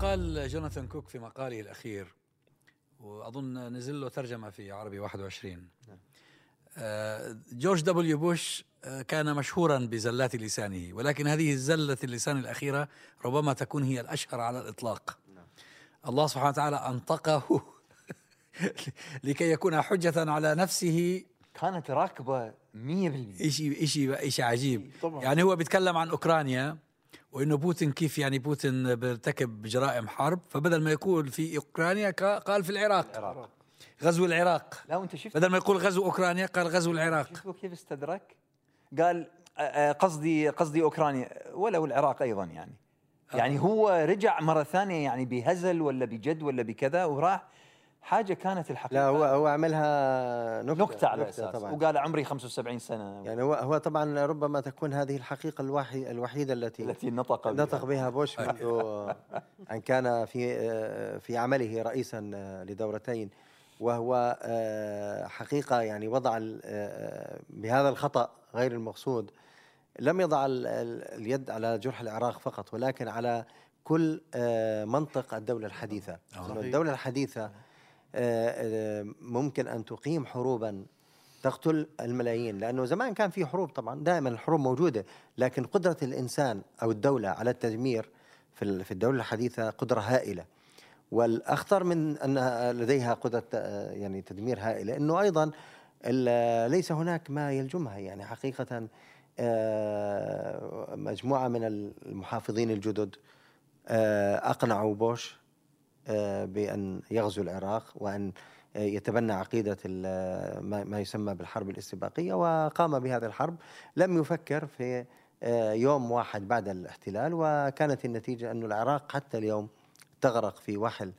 قال جوناثان كوك في مقاله الأخير وأظن نزل له ترجمة في عربي 21 آه، جورج دبليو بوش آه، كان مشهورا بزلات لسانه ولكن هذه الزلة اللسان الأخيرة ربما تكون هي الأشهر على الإطلاق. الله سبحانه وتعالى أنطقه لكي يكون حجة على نفسه. كانت راكبة 100% شيء شيء شيء عجيب. طبعاً. يعني هو بيتكلم عن أوكرانيا. وإنه بوتين كيف يعني بوتين بيرتكب جرائم حرب فبدل ما يقول في أوكرانيا قال في العراق. العراق. غزو العراق. لا وأنت شفت؟ بدل ما يقول غزو أوكرانيا قال غزو العراق. شوفوا كيف استدرك؟ قال آه، آه، قصدي قصدي أوكرانيا ولو العراق أيضا يعني. يعني هو رجع مرة ثانية يعني بهزل ولا بجد ولا بكذا وراح حاجة كانت الحقيقة. لا هو هو عملها نكتة نكتة على أساس. طبعا. وقال عمري 75 سنة. يعني هو هو طبعا ربما تكون هذه الحقيقة الوحي الوحيدة التي التي نطق بها. نطق بها بوش منذ أن كان في في عمله رئيسا لدورتين. وهو آه، حقيقة يعني وضع آه، بهذا الخطأ غير المقصود. لم يضع ال- ال- اليد على جرح العراق فقط ولكن على كل آه، منطق الدولة الحديثة. الدولة الحديثة ممكن أن تقيم حروبا تقتل الملايين لأنه زمان كان في حروب طبعا دائما الحروب موجودة لكن قدرة الإنسان أو الدولة على التدمير في ال- في الدولة الحديثة قدرة هائلة. والأخطر من أن لديها قدرة آه، يعني تدمير هائلة إنه أيضا ليس هناك ما يلجمها. يعني حقيقه آه، مجموعة من المحافظين الجدد آه، أقنعوا بوش آه، بأن يغزو العراق وأن آه، يتبنى عقيدة ال- ما يسمى بالحرب الاستباقية وقام بهذه الحرب. لم يفكر في آه، يوم واحد بعد الاحتلال وكانت النتيجة أن العراق حتى اليوم تغرق في وحل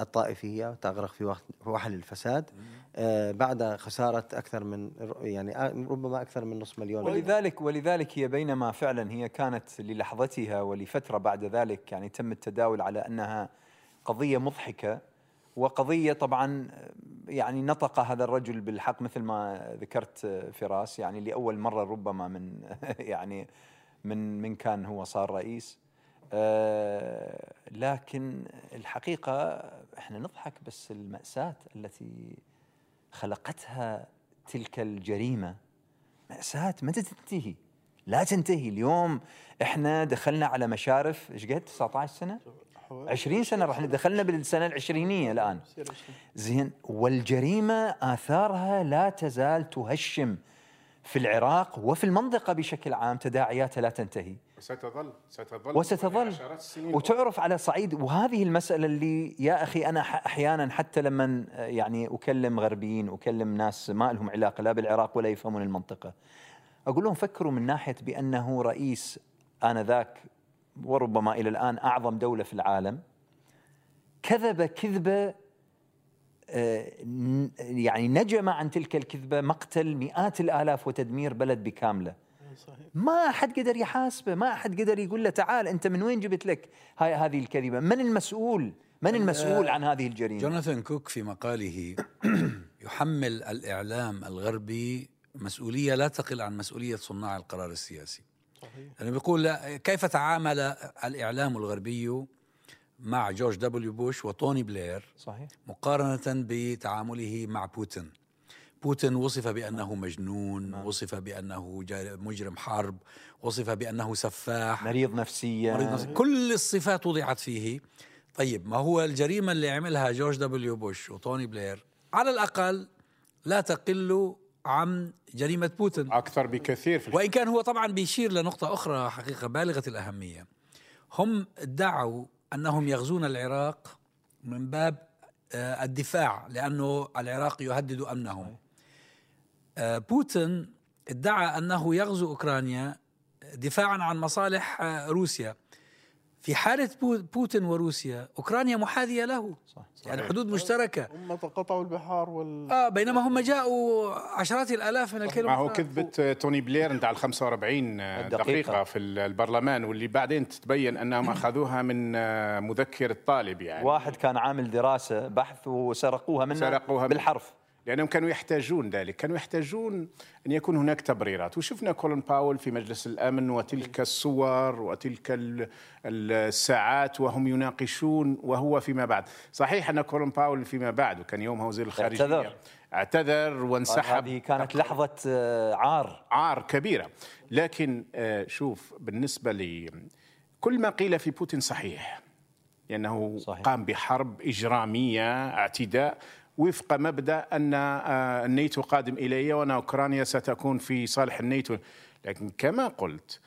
الطائفية تغرق في وح- في وحل الفساد آه، بعد خسارة أكثر من يعني آه، ربما أكثر من نصف مليون ولذلك ولذلك هي بينما فعلا هي كانت للحظتها ولفترة بعد ذلك يعني تم التداول على أنها قضية مضحكة وقضية طبعا يعني نطق هذا الرجل بالحق مثل ما ذكرت فراس يعني لأول مرة ربما من يعني من من كان هو صار رئيس آه، لكن الحقيقة إحنا نضحك بس المأساة التي خلقتها تلك الجريمة مأساة متى تنتهي؟ لا تنتهي اليوم إحنا دخلنا على مشارف إيش قد 19 سنة؟ 20 سنة راح دخلنا بالسنة العشرينية الآن. زين والجريمة آثارها لا تزال تهشم في العراق وفي المنطقة بشكل عام. تداعياتها لا تنتهي. وستظل ستظل. وستظل. عشرات السنين. وتعرف على صعيد وهذه المسألة اللي يا أخي أنا ح- أحيانا حتى لما يعني أكلم غربيين أكلم ناس ما لهم علاقة لا بالعراق ولا يفهمون المنطقة أقول لهم فكروا من ناحية بأنه رئيس آنذاك وربما إلى الآن أعظم دولة في العالم كذب كذبة آه، يعني نجم عن تلك الكذبة مقتل مئات الآلاف وتدمير بلد بكامله. ما حد قدر يحاسبه ما حد قدر يقول له تعال أنت من وين جبت لك هاي هذه الكذبة؟ من المسؤول؟ من المسؤول عن هذه الجريمة؟ جوناثان كوك في مقاله يحمل الإعلام الغربي مسؤولية لا تقل عن مسؤولية صناع القرار السياسي. يعني بيقول كيف تعامل الإعلام الغربي مع جورج دبليو بوش وتوني بلير صحيح. مقارنة بتعامله مع بوتين؟ بوتين وصف بأنه مجنون وصف بأنه مجرم حرب وصف بأنه سفاح. مريض نفسيا مريض نفسي. كل الصفات وضعت فيه. طيب ما هو الجريمة اللي عملها جورج دبليو بوش وتوني بلير؟ على الأقل لا تقل عن جريمة بوتين. أكثر بكثير في وإن كان هو طبعا بيشير لنقطة أخرى حقيقة بالغة الأهمية. هم ادعوا أنهم يغزون العراق من باب آه، الدفاع لأنه العراق يهدد أمنهم. آه، بوتين ادعى أنه يغزو أوكرانيا دفاعا عن مصالح آه، روسيا. في حالة بو- بوتين وروسيا أوكرانيا محاذية له. صح يعني حدود مشتركة. هم قطعوا البحار وال. آه بينما هم جاءوا عشرات الآلاف من ما هو الكيلومترات كذبة توني بلير انت على 45 الدقيقة. دقيقة. في البرلمان واللي بعدين تتبين أنهم أخذوها من مذكر الطالب يعني. واحد كان عامل دراسة بحث وسرقوها منه سرقوها بالحرف. لأنهم كانوا يحتاجون ذلك. كانوا يحتاجون أن يكون هناك تبريرات. وشفنا كولين باول في مجلس الأمن وتلك الصور وتلك ال- الساعات وهم يناقشون وهو فيما بعد. صحيح أن كولين باول فيما بعد وكان يومها وزير الخارجية. اعتذر. اعتذر وانسحب. هذه كانت لحظة آه، عار. عار كبيرة. لكن آه، شوف بالنسبة لي كل ما قيل في بوتين صحيح. لأنه صحيح. قام بحرب إجرامية اعتداء. وفق مبدأ أن آه، الناتو قادم إلي وأن أوكرانيا ستكون في صالح الناتو. لكن كما قلت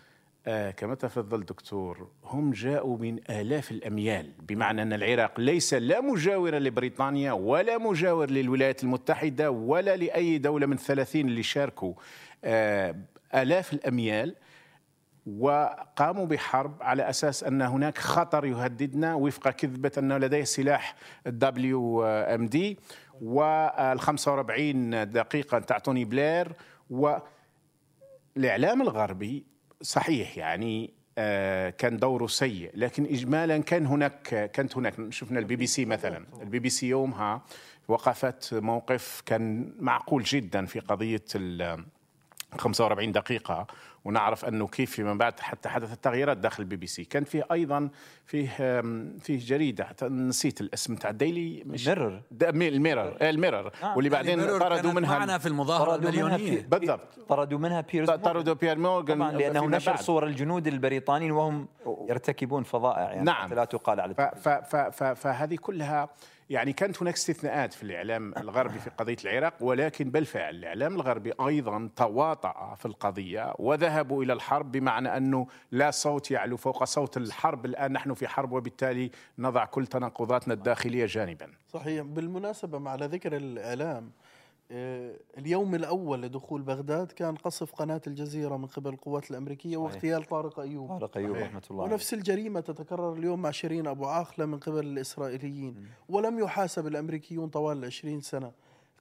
آه، كما تفضل دكتور هم جاءوا من آلاف الأميال. بمعنى أن العراق ليس لا مجاورا لبريطانيا ولا مجاور للولايات المتحدة ولا لأي دولة من ثلاثين اللي شاركوا. آه، آلاف الأميال وقاموا بحرب على أساس أن هناك خطر يهددنا وفق كذبة أنه لديه سلاح ال WMD وال 45 دقيقة تاع توني بلير. والإعلام الغربي صحيح يعني آه، كان دوره سيء لكن اجمالا كان هناك كانت هناك شفنا البي بي سي مثلا. البي بي سي يومها وقفت موقف كان معقول جدا في قضية ال 45 دقيقة. ونعرف أنه كيف فيما بعد حتى حدثت تغييرات داخل البي بي سي. كان فيه أيضا فيه فيه جريدة. حتى نسيت الاسم تاع ديلي مش ميرور. مي- الميرور. آه، الميرور. واللي بعدين طردوا منها معنا في المظاهرة طردوا منها المليونية. بي- بالضبط. طردوا منها بيرز طردوا بيير مورغان لأنه نشر بعد. صور الجنود البريطانيين وهم يرتكبون فظائع يعني نعم. حتى لا تقال على فهذه كلها يعني كانت هناك استثناءات في الإعلام الغربي في قضية العراق ولكن بالفعل الإعلام الغربي أيضا تواطأ في القضية وذهبوا إلى الحرب بمعنى أنه لا صوت يعلو فوق صوت الحرب الآن نحن في حرب وبالتالي نضع كل تناقضاتنا الداخلية جانبا. صحيح بالمناسبة مع ذكر الإعلام اليوم الأول لدخول بغداد كان قصف قناة الجزيرة من قبل القوات الأمريكية واغتيال طارق أيوب. طارق أيوب صحيح. رحمة الله. ونفس الجريمة تتكرر اليوم مع شيرين أبو عاخلة من قبل الإسرائيليين. ولم يحاسب الأمريكيون طوال العشرين سنة.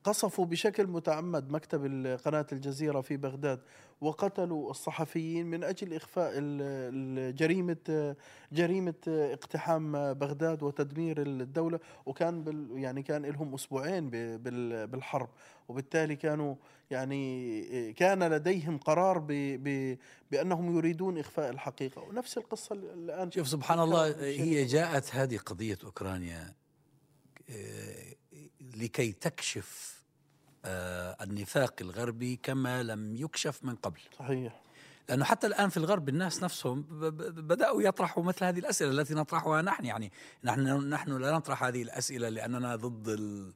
قصفوا بشكل متعمد مكتب قناة الجزيرة في بغداد وقتلوا الصحفيين من أجل إخفاء جريمة جريمة اقتحام بغداد وتدمير الدولة. وكان بال يعني كان لهم أسبوعين بالحرب. وبالتالي كانوا يعني كان لديهم قرار ب ب بأنهم يريدون إخفاء الحقيقة. ونفس القصة الآن. شوف سبحان الله هي جاءت هذه قضية أوكرانيا آه، لكي تكشف النفاق الغربي كما لم يكشف من قبل صحيح لأنه حتى الآن في الغرب الناس نفسهم بدأوا يطرحوا مثل هذه الأسئلة التي نطرحها نحن يعني نحن نحن لا نطرح هذه الأسئلة لأننا ضد ال-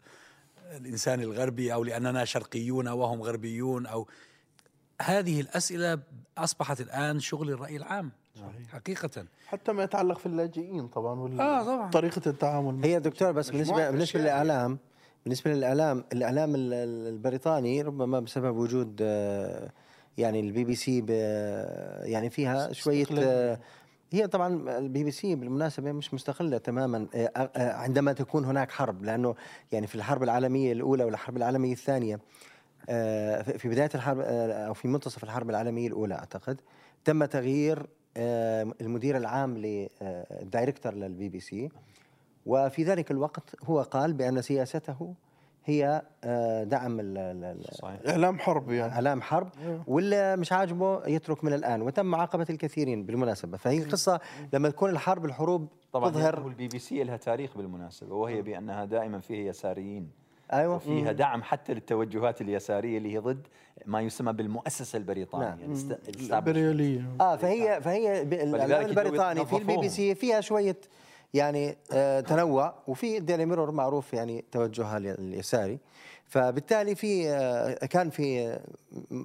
الإنسان الغربي أو لأننا شرقيون وهم غربيون أو هذه الأسئلة أصبحت الآن شغل الرأي العام صحيح. حقيقة حتى ما يتعلق في اللاجئين طبعا وال... آه، طبعاً. طريقة التعامل هي دكتور بس بالنسبة أشياء. للإعلام بالنسبة للأعلام الإعلام ال- ال- البريطاني ربما بسبب وجود آه، يعني البي بي سي يعني فيها شوية آه، هي طبعا البي بي سي بالمناسبة مش مستقلة تماما آه، عندما تكون هناك حرب لأنه يعني في الحرب العالمية الأولى والحرب العالمية الثانية في بداية الحرب أو في منتصف الحرب العالمية الأولى أعتقد تم تغيير المدير العام لل director للبي بي سي. وفي ذلك الوقت هو قال بأن سياسته هي آه، دعم ال- ال- ال- صحيح. إعلام حرب يعني. إعلام حرب واللي مش عاجبه يترك من الآن. وتم معاقبة الكثيرين بالمناسبة. فهي قصه لما تكون الحرب الحروب طبعا تظهر. تظهر البي بي سي لها تاريخ بالمناسبة وهي بأنها دائما فيها يساريين. أيوه. وفيها دعم حتى للتوجهات اليسارية اللي هي ضد ما يسمى بالمؤسسة البريطانية نعم. الإمبريالية آه فهي فهي ب- الأعلام البريطاني في البي بي. سي فيها شوية يعني آه تنوع. وفي ديلي ميرور معروف يعني توجهها ال- اليساري فبالتالي في آه كان في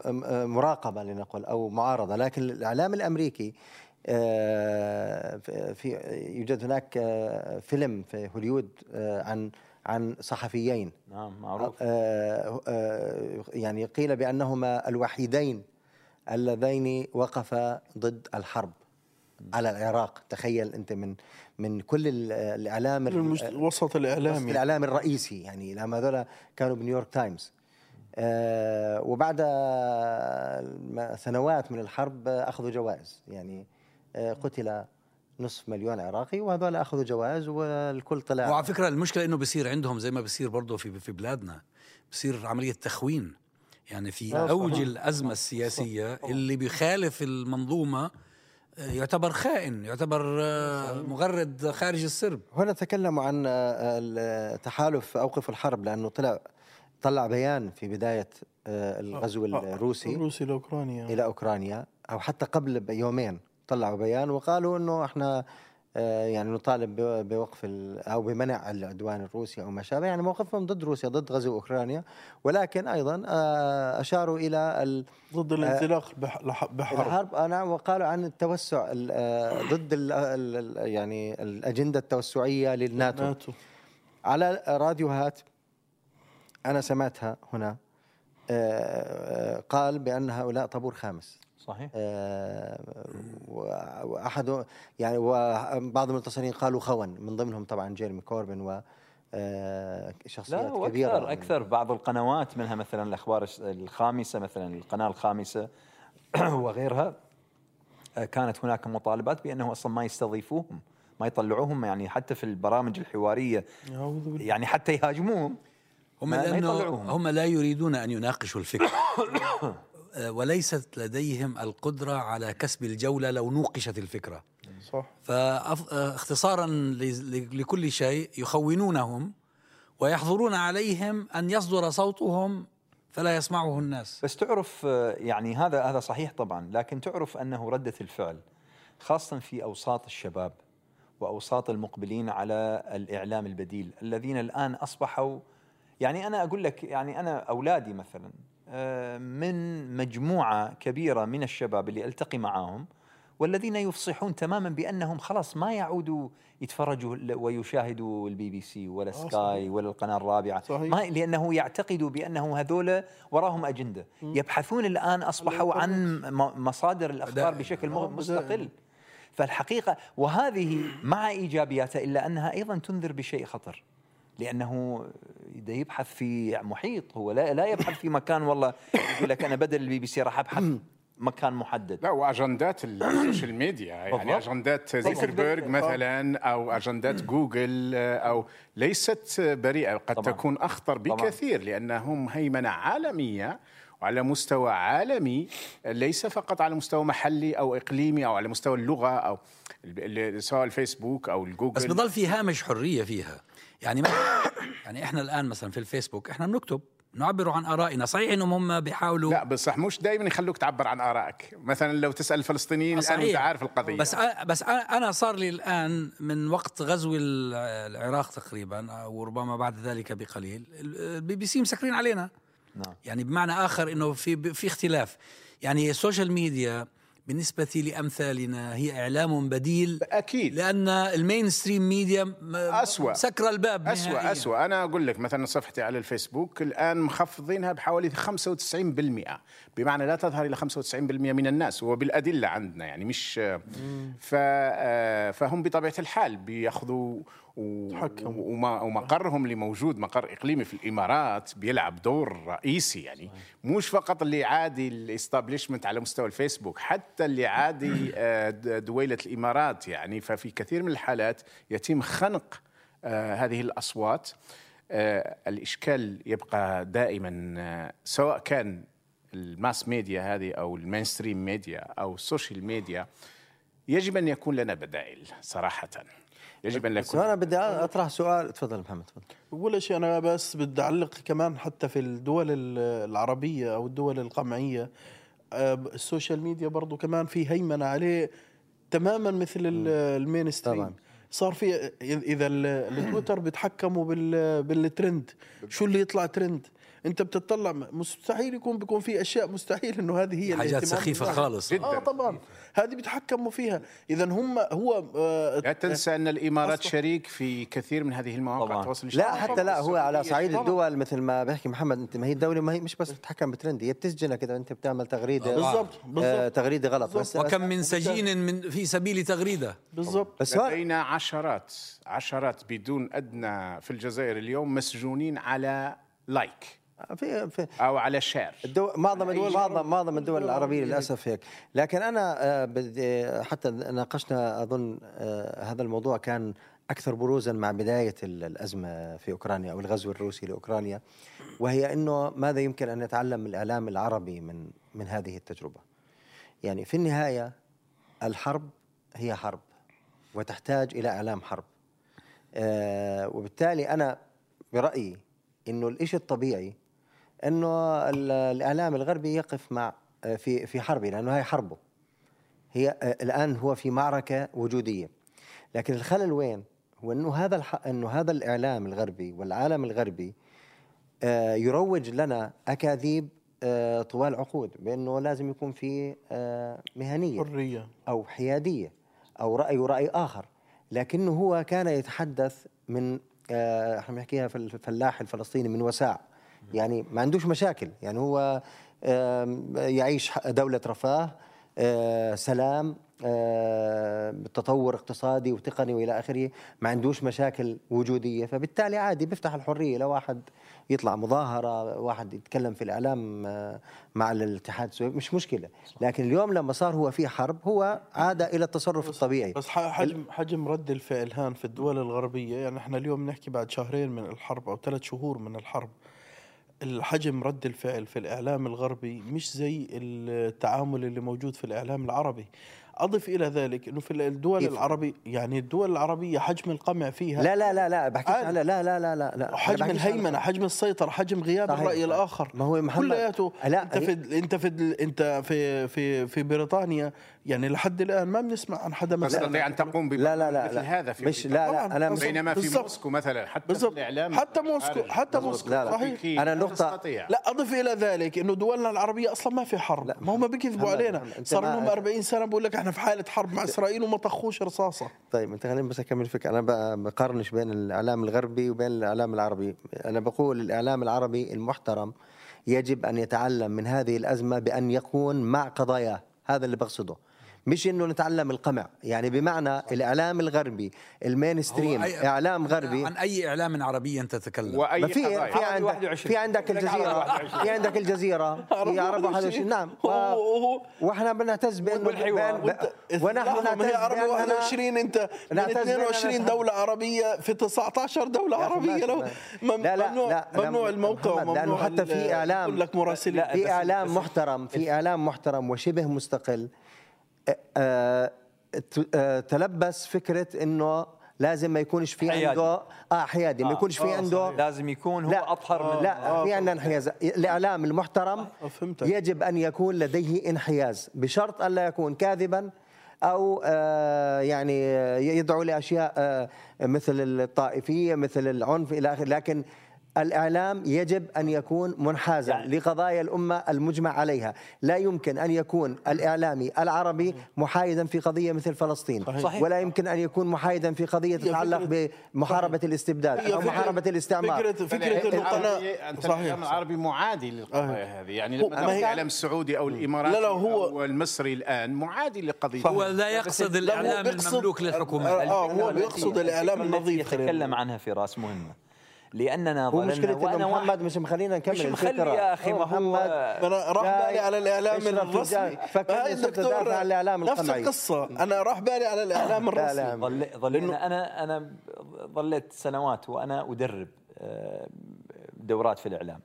آه، مراقبة لنقل أو معارضة. لكن الإعلام الأمريكي في يوجد هناك فيلم في هوليوود آه، عن عن صحفيين. نعم معروف. يعني قيل بأنهما الوحيدين اللذين وقفا ضد الحرب على العراق. تخيل أنت من من كل ال- الإعلام ال- المجت... وسط وسط الإعلامي الإعلام الرئيسي يعني لما هذول كانوا بنيويورك تايمز. آه، وبعد سنوات من الحرب أخذوا جوائز. يعني آه، قتل نصف مليون عراقي وهذول أخذوا جوائز والكل طلع. وعلى فكرة المشكلة إنه بصير عندهم زي ما بصير برضه في في بلادنا. بصير عملية تخوين. يعني في أوج. الأزمة السياسية اللي بيخالف المنظومة يعتبر خائن يعتبر آه، مغرد خارج السرب. هنا تكلموا عن آه، التحالف أوقف الحرب لأنه طلع طلع بيان في بداية آه، الغزو الروسي الروسي لاوكرانيا إلى أوكرانيا أو حتى قبل بيومين طلعوا بيان وقالوا إنه إحنا يعني نطالب بوقف أو بمنع العدوان الروسي أو ما شابه يعني موقفهم ضد روسيا ضد غزو أوكرانيا. ولكن أيضا آه، أشاروا إلى ال- ضد الانزلاق بح- لح- بحرب. الحرب. أنا وقالوا عن التوسع ال- آه، ضد ال ال يعني الأجندة التوسعية للناتو. ناتو. على راديوهات أنا سمعتها هنا آه، قال بأن هؤلاء طابور خامس. صحيح. آه، واحد يعني وبعض المتصلين قالوا خون من ضمنهم طبعا جيرمي كوربن و آه، شخصيات لا كبيرة وأكثر من- أكثر بعض القنوات منها مثلا الأخبار الخامسة مثلا القناة الخامسة وغيرها آه، كانت هناك مطالبات بانه أصلا ما يستضيفوهم ما يطلعوهم يعني حتى في البرامج الحوارية يعني حتى يهاجموهم هم لأنه. هم لا يريدون أن يناقشوا الفكر وليست لديهم القدرة على كسب الجولة لو نوقشت الفكرة. صح. فاختصارا لكل شيء يخونونهم ويحظرون عليهم أن يصدر صوتهم فلا يسمعه الناس. بس تعرف آه، يعني هذا هذا صحيح طبعا لكن تعرف أنه ردة الفعل خاصه في أوساط الشباب وأوساط المقبلين على الإعلام البديل الذين الآن أصبحوا يعني أنا أقول لك يعني أنا أولادي مثلا آه، من مجموعة كبيرة من الشباب اللي ألتقي معاهم والذين يفصحون تماما بأنهم خلاص ما يعودوا يتفرجوا ويشاهدوا البي بي سي ولا سكاي صحيح. ولا القناة الرابعة صحيح. ما لأنه يعتقدوا بأنه هذول وراهم أجندة يبحثون الآن أصبحوا عن مصادر الأخبار. بشكل آه،. مستقل فالحقيقة وهذه مع ايجابياتها إلا أنها أيضا تنذر بشيء خطر لأنه إذا يبحث في محيط هو لا لا يبحث في مكان والله يقول لك أنا بدل البي بي سي راح أبحث مكان محدد لا وأجندات ال social media يعني. أجندات زوكربيرج. مثلا أو أجندات جوجل أو ليست بريئة قد طبعاً. تكون أخطر. بكثير لأنهم هيمنة عالمية وعلى مستوى عالمي ليس فقط على مستوى محلي أو إقليمي أو على مستوى اللغة أو سواء الفيسبوك أو الجوجل بس بضل في هامش حرية فيها يعني يعني إحنا الآن مثلا في الفيسبوك إحنا بنكتب نعبر عن آرائنا. صحيح إنهم هم بيحاولوا لا بس صح مش دائما يخلوك تعبر عن آرائك. مثلا لو تسأل الفلسطينيين الان وانت عارف القضية. بس بس أنا صار لي الآن من وقت غزو ال- العراق تقريبا أو ربما بعد ذلك بقليل ال- البي بي سي مسكرين علينا. نعم. يعني بمعنى آخر إنه في في اختلاف. يعني ال social media بالنسبة لأمثالنا هي إعلام بديل أكيد لأن ال mainstream media أسوأ. سكر الباب أسوأ نهائياً. أسوأ أنا أقول لك مثلا صفحتي على الفيسبوك الآن مخفضينها بحوالي 95% بمعنى لا تظهر إلى 95% من الناس وبالأدلة عندنا يعني مش ف آه، فهم بطبيعة الحال بيأخذوا وما- ومقرهم اللي موجود مقر إقليمي في الإمارات بيلعب دور رئيسي يعني. مش فقط اللي عادي ال establishment على مستوى الفيسبوك حتى اللي عادي آه، د- دويلة الإمارات يعني. ففي كثير من الحالات يتم خنق آه، هذه الأصوات. آه، الإشكال يبقى دائما سواء كان ال mass media هذه أو ال mainstream media أو ال social media يجب أن يكون لنا بدائل صراحة. يجب بس يكون أنا بدي أطرح سؤال. تفضل محمد تفضل. أول شيء أنا بس بدي أعلق كمان حتى في الدول ال- العربية أو الدول القمعية. آه، ال social media برضو كمان في هيمنة عليه تماما مثل ال- ال mainstream. صار في إذا ال- التويتر بيتحكموا بال بالترند. شو اللي يطلع ترند؟ انت بتطلع مستحيل يكون بيكون في أشياء مستحيل إنه هذه هي حاجات سخيفة بالناس. خالص. جداً. آه طبعا. هذه بيتحكموا فيها. اذا هم هو آه لا تنسى أن الإمارات أصبح- شريك في كثير من هذه المواقع طبعاً. التواصل لا الاجتماعي. حتى لا هو على صعيد طبعاً. الدول مثل ما بيحكي محمد أنت ما هي الدولة ما هي مش بس بتتحكم بترند هي بتسجنك اذا أنت بتعمل تغريدة بالضبط آه بالضبط. تغريدة غلط. بس وكم من سجين من في سبيل تغريدة. بالضبط. بس لدينا عشرات عشرات بدون أدنى في الجزائر اليوم مسجونين على لايك. في في أو على الشعر الدول معظم الدول شيء. معظم معظم الدول العربية العربية للأسف هيك. لكن أنا آه، بدي حتى ناقشنا أظن آه، هذا الموضوع كان أكثر بروزا مع بداية ال- الأزمة في أوكرانيا أو الغزو الروسي لأوكرانيا وهي إنه ماذا يمكن أن نتعلم من الاعلام العربي من من هذه التجربة. يعني في النهاية الحرب هي حرب وتحتاج إلى اعلام حرب. آه، وبالتالي أنا برأيي إنه الإشي الطبيعي إنه ال- الإعلام الغربي يقف مع في في حربه لأنه هي حربه. هي الآن هو في معركة وجودية. لكن الخلل وين؟ هو إنه هذا الح... إنه هذا الإعلام الغربي والعالم الغربي آه، يروج لنا أكاذيب آه، طوال عقود بإنه لازم يكون في آه، مهنية حرية. أو حيادية أو رأي ورأي آخر. لكنه هو كان يتحدث من إحنا بنحكيها في الفلاح الفلسطيني من وساع. يعني ما عندوش مشاكل. يعني هو يعيش دولة رفاه آه، سلام آه، تطور اقتصادي وتقني وإلى آخره ما عندوش مشاكل وجودية. فبالتالي عادي بيفتح الحرية لو واحد يطلع مظاهرة واحد يتكلم في الإعلام آه، مع الاتحاد السوفيتي مش مشكلة. لكن اليوم لما صار هو في حرب هو عاد إلى التصرف الطبيعي. بس حجم حجم رد الفعل هان في الدول الغربية يعني إحنا اليوم نحكي بعد شهرين من الحرب أو ثلاث شهور من الحرب الحجم رد الفعل في الإعلام الغربي مش زي التعامل اللي موجود في الإعلام العربي. اضف إلى ذلك انه في الدول كيف؟ العربيه يعني الدول العربيه حجم القمع فيها لا لا لا لا بحكيش عادي. على لا لا لا لا لا حجم الهيمنه حجم السيطره حجم غياب صحيح، الراي صحيح. الآخر ما هو محمد- كلياته لا، انت في انت في انت في في في بريطانيا يعني لحد الان ما بنسمع عن حدا مثلا تستطيع ان تقوم لا لا لا مثل لا هذا في مش. لا لا أنا. بينما في. موسكو مثلا حتى. في الاعلام حتى موسكو. حتى. موسكو لا، لا. صحيح أكيد. أنا لا نقطة- تستطيع. لا اضف إلى ذلك انه دولنا العربيه أصلا ما في حرب لا، ما هم بيكذبوا علينا صار لهم 40 سنه بقول لك إحنا في حالة حرب مع إسرائيل وما طخوش رصاصة. طيب أنت خليني بس أكمل فكره أنا بقارنش بين الإعلام الغربي وبين الإعلام العربي. أنا بقول الإعلام العربي المحترم يجب أن يتعلم من هذه الأزمة بأن يكون مع قضاياه. هذا اللي بقصده. مش إنه نتعلم القمع. يعني بمعنى الإعلام الغربي المين ستريم هو أي- إعلام غربي. عن أي إعلام عربي أنت تتكلم؟ وأي في. في عندك 21. في عندك الجزيرة. في عندك الجزيرة. في عرب 21 نعم. وإحنا بنعتز بانه ونحن نعتز باننا 21 أنت. من نعتز بأننا 22 نتحدث. دولة عربية في 19 دولة عربية. لو لا، لا، ممنوع لا، ممنوع الموقع وممنوع حتى في يقول لك مراسلين في إعلام محترم في إعلام محترم وشبه مستقل. تلبس فكرة إنه لازم ما يكونش في حيادي. عنده آه حيادي ما يكونش في عنده لازم يكون هو لا أطهر من لا في عندنا انحياز الإعلام المحترم آه، فهمتك. يجب أن يكون لديه انحياز بشرط الا يكون كاذبا أو آه يعني يدعو لأشياء آه مثل الطائفية مثل العنف إلى آخره لكن الإعلام يجب أن يكون منحازا يعني- لقضايا الأمة المجمع عليها، لا يمكن أن يكون الإعلامي العربي محايدا في قضية مثل فلسطين، صحيح. ولا يمكن أن يكون محايدا في قضية تتعلق فكرة- بمحاربة الاستبداد فكرة- محاربة الاستعمار. فكره فكرة انه العربي قناه انت صحيح. الاعلام العربي معادي للقضايا هذه يعني هو- مثلا ما هي- الاعلام السعودي أو الاماراتي لا، لا، هو- أو المصري الآن معادي لقضية هو لا يقصد بيقصد- المملوك للحكومة. آه، هو التي- الإعلام النظيف. يتكلم. عنها فراس مهمة. لأننا هو مشكلة وأنا إنه محمد مش مخلينا نكمل مش مخلي. يا أخي، ما هو- محمد أنا راح بالي على الإعلام الرسمي. صرت أدافع عن الإعلام نفس القمعي. القصة. أنا راح بالي على الإعلام لا، الرسمي. ظل ظلينا أنا أنا ظليت سنوات وأنا أدرب آه، دورات في الإعلام.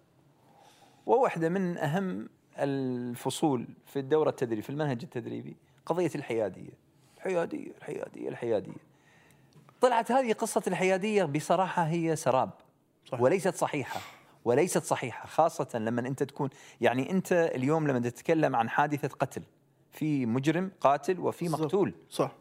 وواحده من أهم الفصول في الدورة التدريب في المنهج التدريبي قضية الحيادية. الحيادية الحيادية الحيادية. طلعت هذه قصة الحيادية بصراحة هي سراب. صح. وليست صحيحة. وليست صحيحة خاصة لما أنت تكون يعني أنت اليوم لما تتكلم عن حادثة قتل في مجرم قاتل وفي. مقتول. صح.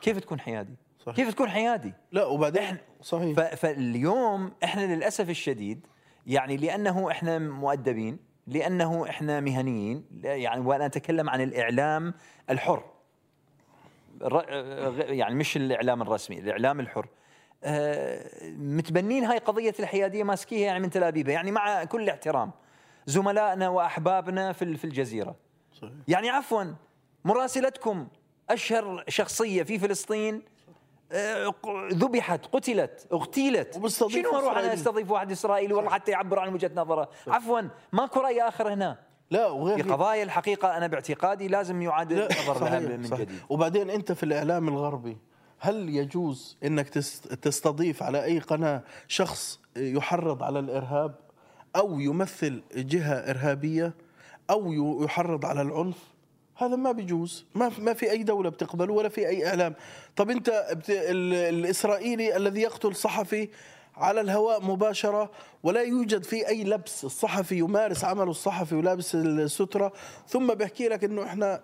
كيف تكون حيادي؟ صحيح. كيف تكون حيادي؟ لا وبعدين إحنا- صحيح. فاليوم إحنا للأسف الشديد يعني لأنه إحنا مؤدبين لأنه إحنا مهنيين يعني وأنا أتكلم عن الإعلام الحر. يعني مش الإعلام الرسمي الإعلام الحر. متبنين هاي قضية الحيادية ماسكيها يعني من تلابيبها يعني مع كل احترام زملائنا وأحبابنا في في الجزيرة. صحيح. يعني عفوا مراسلتكم أشهر شخصية في فلسطين آه، ذبحت قتلت اغتيلت. شنو أروح أنا. أستضيف واحد إسرائيلي والله حتى يعبر عن وجهة نظره؟ عفوا ماكو رأي آخر هنا. لا في وغير قضايا الحقيقة أنا باعتقادي لازم يعاد النظر لها من. جديد. وبعدين أنت في الإعلام الغربي هل يجوز إنك تست- تستضيف على أي قناة شخص يحرض على الإرهاب أو يمثل جهة إرهابية أو يحرض على العنف هذا ما بيجوز ما ما في أي دولة بتقبله ولا في أي إعلام طب أنت. الإسرائيلي الذي يقتل صحفي على الهواء مباشرة ولا يوجد في أي لبس الصحفي يمارس عمله الصحفي ولابس السترة. ثم بيحكي لك أنه إحنا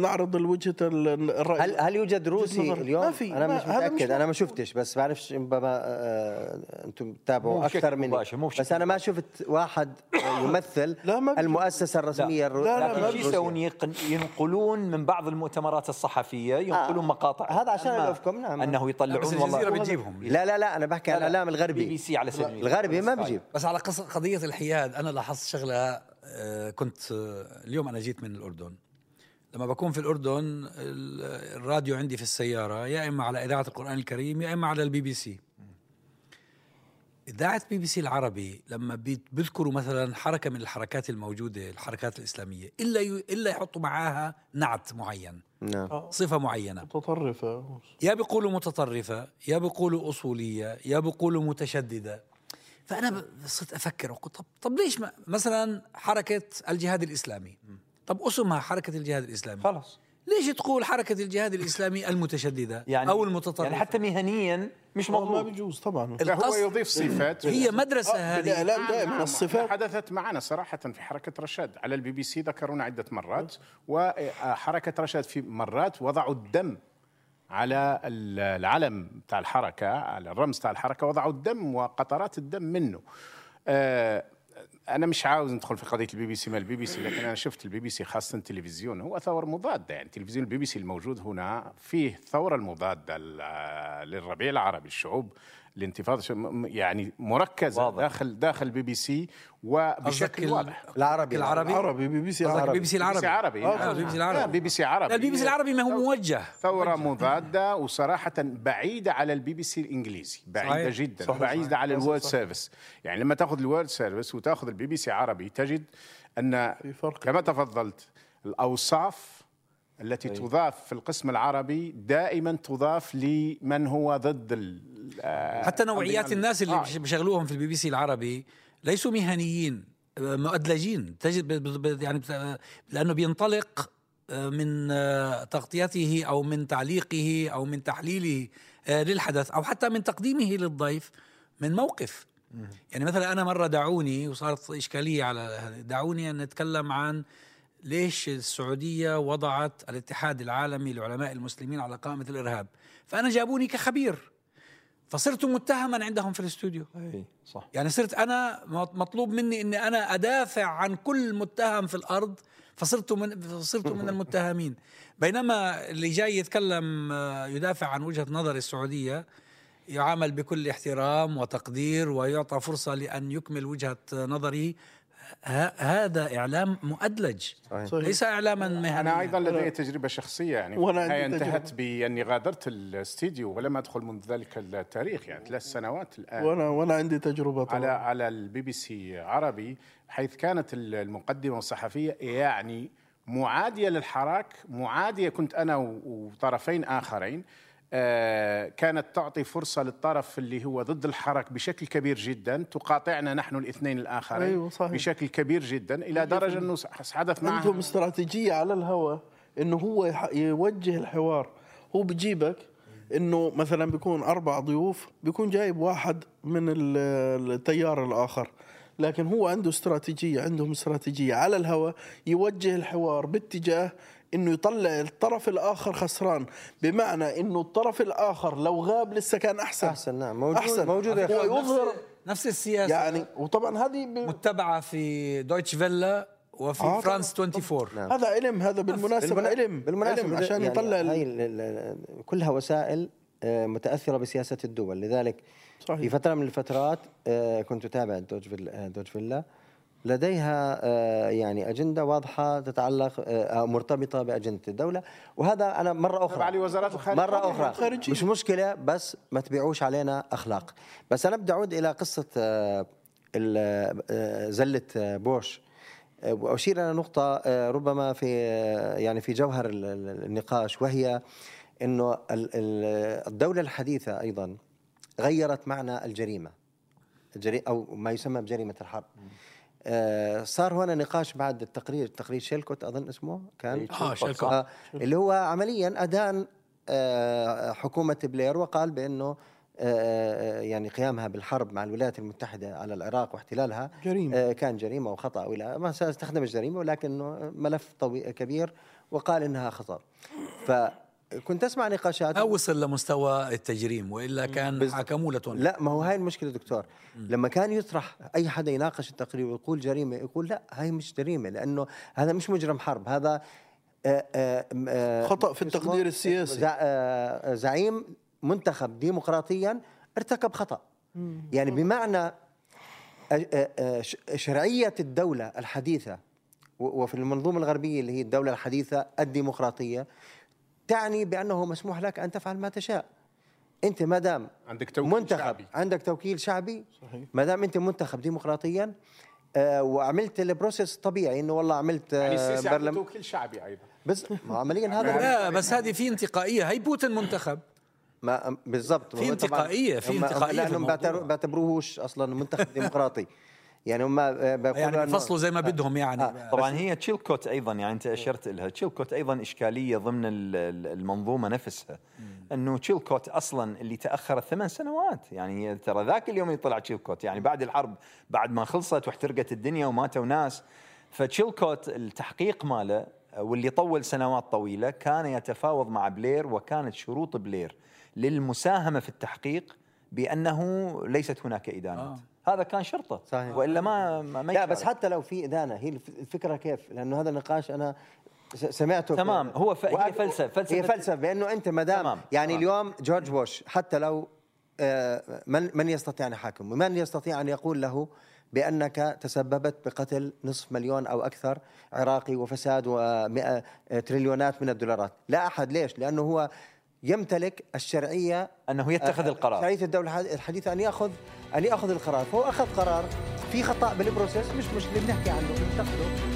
نعرض الوجهة ال- الرأي هل هل يوجد روسي. اليوم؟ ما في، أنا ما- مش هذا مش متاكد أنا ما. شفتش بس بعرفش ربما آه، أنتم مو تتابعوا أكثر مني. بس أنا ما شفت واحد يمثل لا، ما الرسمية الرو- لا، لا، ما لكن شو. يسوون ينقلون من بعض المؤتمرات الصحفية ينقلون آه، مقاطع. هذا عشان يوقفكم، نعم. أنه يطلعون بس والله. الجزيرة بتجيبهم. لا لا لا أنا بحكي عن الاعلام بي بي الغربي سي على سبيل المثال الغربي ما بيجيب. بس على قص- قضية الحياد أنا لاحظت شغلة آه، كنت آه، اليوم أنا جيت من الأردن. لما بكون في الأردن ال- الراديو عندي في السيارة يا إما على إذاعة القرآن الكريم يا إما على البي بي سي. إذاعة بي بي سي العربي لما بيت- بيذكروا مثلا حركة من الحركات الموجودة الحركات الإسلامية إلا ي- إلا يحطوا معاها نعت معين. نعم. صفة معينة. متطرفة. يا بيقولوا متطرفة يا بيقولوا أصولية يا بيقولوا متشددة. فأنا ب- صرت أفكر وقلت طب, طب ليش ما مثلا حركة الجهاد الإسلامي؟ طب أسمها حركة الجهاد الإسلامي. خلاص. ليش تقول حركة الجهاد الإسلامي المتشددة يعني أو المتطرفة؟ يعني حتى مهنيا مش ما مضبوط بيجوز طبعا. لا هو يضيف صفات. هي مدرسة آه، هذه. بالإعلام دائما الصفات. حدثت معنا صراحة في حركة رشاد. على البي بي سي ذكرونا عدة مرات وحركة رشاد في مرات وضعوا الدم على ال- العلم بتاع الحركة على الرمز بتاع الحركة وضعوا الدم وقطرات الدم منه. آه، أنا مش عاوز ندخل في قضية البي بي سي ما البي بي سي لكن أنا شفت البي بي سي خاصة التلفزيون هو ثورة مضادة يعني تلفزيون البي بي سي الموجود هنا فيه ثورة المضادة ل- للربيع العربي الشعوب م- يعني مركزة واضح. داخل داخل البي بي سي وبشكل واضح العربي العربي عربي بي بي سي قصدك عربي بي بي سي بي بي سي العربي عربي آه،. بي بي سي العربي بي بي سي عربي لا البي بي سي العربي ما هو موجه ثورة مضادة وصراحة بعيدة على البي بي سي الإنجليزي بعيدة صحيح. جدا صحيح. بعيدة على صحيح. ال World Service يعني لما تأخذ ال World Service وتأخذ البي بي سي عربي تجد فرق. كما تفضلت الأوصاف التي تضاف في القسم العربي دائما تضاف لمن هو ضد آه، حتى نوعيات الناس اللي آه. بش- بشغلوهم في البي بي سي العربي ليسوا مهنيين آه، مؤدلجين. تجد يعني لأنه بينطلق آه، من تغطيته أو من تعليقه أو من تحليله للحدث أو حتى من تقديمه للضيف من موقف. يعني مثلا أنا مرة دعوني وصارت إشكالية على هذا دعوني أن نتكلم عن ليش السعودية وضعت الاتحاد العالمي لعلماء المسلمين على قائمة الإرهاب؟ فأنا جابوني كخبير. فصرت متهما عندهم في الاستوديو. إي صح. يعني صرت أنا مطلوب مني إني أنا أدافع عن كل متهم في الأرض فصرت من صرت من المتهمين. بينما اللي جاي يتكلم آه، يدافع عن وجهة نظر السعودية يعامل بكل احترام وتقدير ويعطى فرصة لأن يكمل وجهة نظره. ه- هذا إعلام مؤدلج. صحيح. ليس إعلاما مهنيا. أنا أيضا لدي تجربة شخصية يعني. وأنا انتهت. بأني غادرت الاستديو ولم أدخل منذ ذلك التاريخ يعني ثلاث سنوات الآن. وأنا وأنا عندي تجربة على طبعا على البي بي سي عربي حيث كانت المقدمة الصحفية يعني معادية للحراك معادية كنت أنا وطرفين آخرين. كانت تعطي فرصة للطرف اللي هو ضد الحرك بشكل كبير جدا. تقاطعنا نحن الاثنين الآخرين أيوة، صحيح. بشكل كبير جدا إلى درجة إنه حدث معها عندهم استراتيجية على الهواء إنه هو يوجه الحوار. هو بجيبك إنه مثلا بيكون أربع ضيوف بيكون جايب واحد من ال- التيار الآخر. لكن هو عنده استراتيجية عندهم استراتيجية على الهواء يوجه الحوار باتجاه إنه يطلع الطرف الآخر خسران بمعنى إنه الطرف الآخر لو غاب لسه كان أحسن أحسن نعم موجود أحسن. موجود يا هو أخي. يظهر نفس السياسة يعني وطبعا هذه ب... متبعة في دويتشه فيله وفي آه، فرانس 24 نعم. هذا علم هذا بالمناسبة بالمنا- علم بالمناسبة علم عشان يعني يطلع هاي ال- كلها وسائل آه، متأثرة بسياسة الدول لذلك صحيح. في فترة من الفترات آه، كنت أتابع دويتشه فيله, دويتشه فيله لديها آه، يعني أجندة واضحة تتعلق آه، مرتبطة بأجندة الدولة. وهذا أنا مرة تبع أخرى لوزارات الخارجية. مرة أخرى. الخارجية. مش مشكلة بس ما تبيعوش علينا أخلاق. بس أنا بدي أعود إلى قصة آه، ال- آه، زلة آه، بوش. آه، وأشير إلى نقطة آه، ربما في آه، يعني في جوهر ال- ال- النقاش وهي أنه ال- ال- الدولة الحديثة أيضا غيرت معنى الجريمة. الجري أو ما يسمى بجريمة الحرب. آه، صار هنا نقاش بعد التقرير تقرير شيلكوت أظن اسمه كان؟ آه شلكوت آه، اللي هو عمليا أدان آه، حكومة بلير وقال بأنه آه، يعني قيامها بالحرب مع الولايات المتحدة على العراق واحتلالها جريمة. آه، كان جريمة وخطأ ولا ما استخدم الجريمة ولكنه ملف طويل كبير وقال إنها خطأ. فكنت أسمع نقاشات ما وصل لمستوى التجريم وإلا كان بز- حكموا لتون لا ما هو هاي المشكلة دكتور. لما كان يطرح أي حدا يناقش التقرير ويقول جريمة يقول لا هاي مش جريمة لأنه هذا مش مجرم حرب هذا آه، آه، آه، خطأ في اسمه- التقدير السياسي. زع- آه، زعيم منتخب ديمقراطيا ارتكب خطأ. يعني بمعنى آه، آه، آه، ش- شرعية الدولة الحديثة و- وفي المنظومة الغربية اللي هي الدولة الحديثة الديمقراطية تعني بأنه مسموح لك أن تفعل ما تشاء. أنت ما دام عندك توكيل منتخب شعبي. عندك توكيل شعبي صحيح. ما دام أنت منتخب ديمقراطيا آه وعملت ال process الطبيعي إنه والله عملت يعني آه السيسي عنده برلم توكيل شعبي أيضا. بس ما هو عمليا هذا لا بس هذه في انتقائية. هي بوتين منتخب. ما بالضبط. في انتقائية، في في لانهم بيعتبروهوش أصلا منتخب ديمقراطي. يعني هم آه، بيقولوا يعني بفصلوا زي ما بدهم يعني. آه، طبعا هي تشيلكوت أيضا يعني أنت أشرت لها تشيلكوت أيضا إشكالية ضمن ال- ال- المنظومة نفسها. إنه تشيلكوت أصلا اللي تأخرت ثمان سنوات. يعني هي ترى ذاك اليوم اللي طلع تشيلكوت يعني بعد الحرب بعد ما خلصت واحترقت الدنيا وماتوا ناس. فتشيلكوت التحقيق ماله واللي طول سنوات طويلة كان يتفاوض مع بلير وكانت شروط بلير للمساهمة في التحقيق بأنه ليست هناك إدانات آه. هذا كان شرطه صحيح. وإلا ما ما لا. بس حتى لو في إدانة هي الف- الفكرة كيف؟ لأنه هذا النقاش أنا سمعته تمام، هو ف- هي فلسفة- فلسفة- هي فلسفه بأنه أنت ما دام تمام، يعني تمام. اليوم جورج بوش حتى لو آه، من من يستطيع أن يحاكمه؟ من يستطيع أن يقول له بأنك تسببت بقتل نصف مليون أو أكثر عراقي وفساد و تريليونات من الدولارات، لا أحد ليش؟ لأنه هو يمتلك الشرعية أنه يتخذ آه، القرار. شرعية الدولة. الح- الحديثه أن ياخذ أن يأخذ القرار، فهو أخذ قرار في خطأ بالبروسيس. مش مش اللي بنحكي عنه بنتخذه